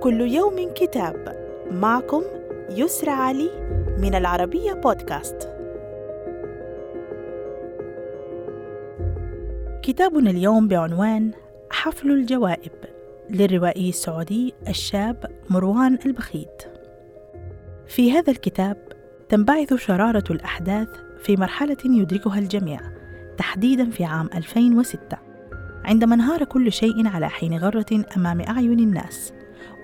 كل يوم كتاب. معكم يسرى علي من العربية بودكاست. كتابنا اليوم بعنوان حفل الجوائب للروائي السعودي الشاب مروان البخيت. في هذا الكتاب تنبعث شرارة الأحداث في مرحلة يدركها الجميع تحديدا في عام 2006 عندما انهار كل شيء على حين غرة أمام أعين الناس.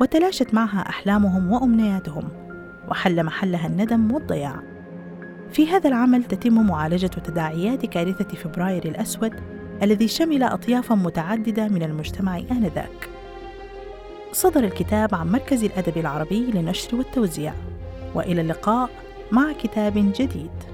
وتلاشت معها أحلامهم وأمنياتهم وحل محلها الندم والضياع. في هذا العمل تتم معالجة تداعيات كارثة فبراير الأسود الذي شمل أطيافا متعددة من المجتمع آنذاك. صدر الكتاب عن مركز الأدب العربي للنشر والتوزيع. وإلى اللقاء مع كتاب جديد.